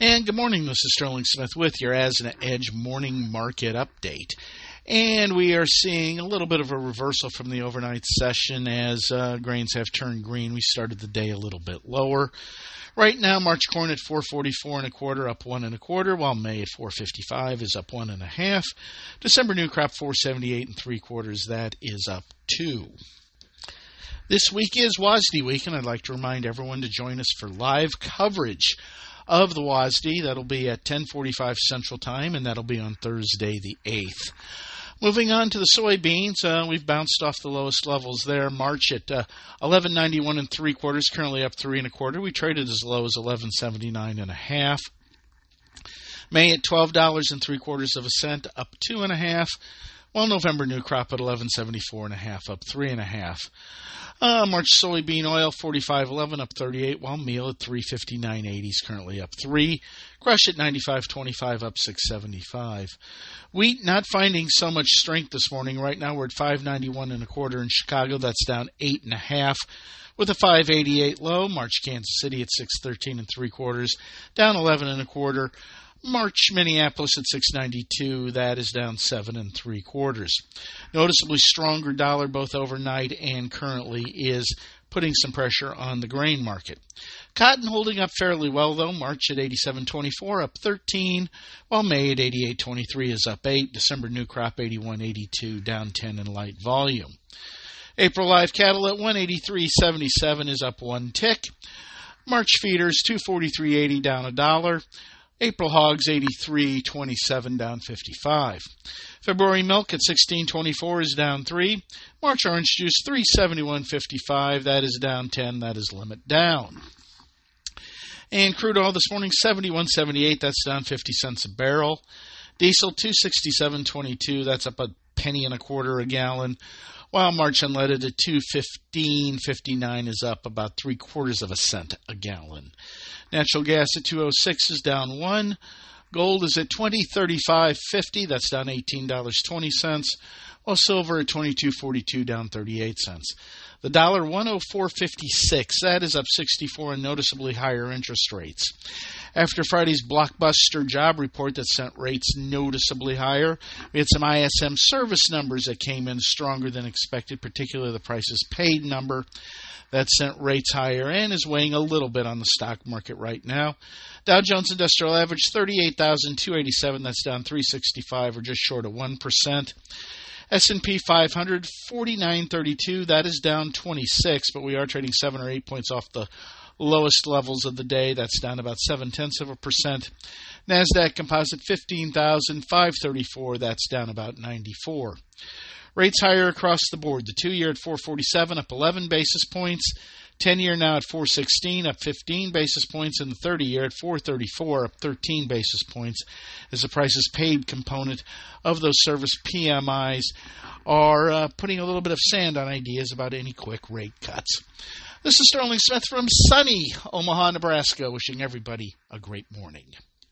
And good morning, this is Sterling Smith with your As an Edge morning market update. And we are seeing a little bit of a reversal from the overnight session as uh, grains have turned green. We started the day a little bit lower. Right now, March corn at 444 and a quarter, up one and a quarter, while May at 455 is up one and a half. December new crop 478 and three quarters, that is up two. This week is WASDE week, and I'd like to remind everyone to join us for live coverage of the WASDE. That'll be at 10:45 Central Time, and that'll be on Thursday the 8th. Moving on to the soybeans, uh, we've bounced off the lowest levels there. March at uh, 11.91 and three quarters, currently up three and a quarter. We traded as low as 11.79 and a half. May at twelve dollars and three quarters of a cent, up two and a half. While November new crop at 11.74 and a half, up three and a half. Uh, March soybean oil 45.11 up 38, while meal at 359.80 is currently up three. Crush at 95.25 up 675. Wheat not finding so much strength this morning. Right now we're at 591 and a quarter in Chicago. That's down eight and a half with a 588 low. March Kansas City at 613 and three quarters, down 11 and a quarter. March Minneapolis at 692, that is down seven and three quarters. Noticeably stronger dollar both overnight and currently is putting some pressure on the grain market. Cotton holding up fairly well though. March at 87.24 up 13, while May at 88.23 is up 8. December new crop 81.82 down 10 in light volume. April live cattle at 183.77 is up one tick. March feeders 243.80 down a dollar. April hogs 83.27 down 55. February milk at 16.24 is down 3. March orange juice 371.55 that is down 10 that is limit down. And crude oil this morning 71.78 that's down 50 cents a barrel. Diesel 267.22 that's up a penny and a quarter a gallon. While March unleaded at 215.59 is up about three quarters of a cent a gallon. Natural gas at 206 is down one. Gold is at 2035.50. That's down $18.20. While silver at 22.42 down 38 cents. The dollar 104.56. That is up 64 and noticeably higher interest rates. After Friday's blockbuster job report that sent rates noticeably higher, we had some ISM service numbers that came in stronger than expected, particularly the prices paid number that sent rates higher and is weighing a little bit on the stock market right now. Dow Jones Industrial Average 38,287, that's down 365 or just short of 1%. S&P 500 49.32, that is down 26, but we are trading 7 or 8 points off the lowest levels of the day. That's down about 7 tenths of a percent. NASDAQ Composite 15,534, that's down about 94. Rates higher across the board. The two year at 447 up 11 basis points. 10 year now at 416 up 15 basis points and the 30 year at 434 up 13 basis points as the prices paid component of those service PMIs are uh, putting a little bit of sand on ideas about any quick rate cuts. This is Sterling Smith from sunny Omaha, Nebraska, wishing everybody a great morning.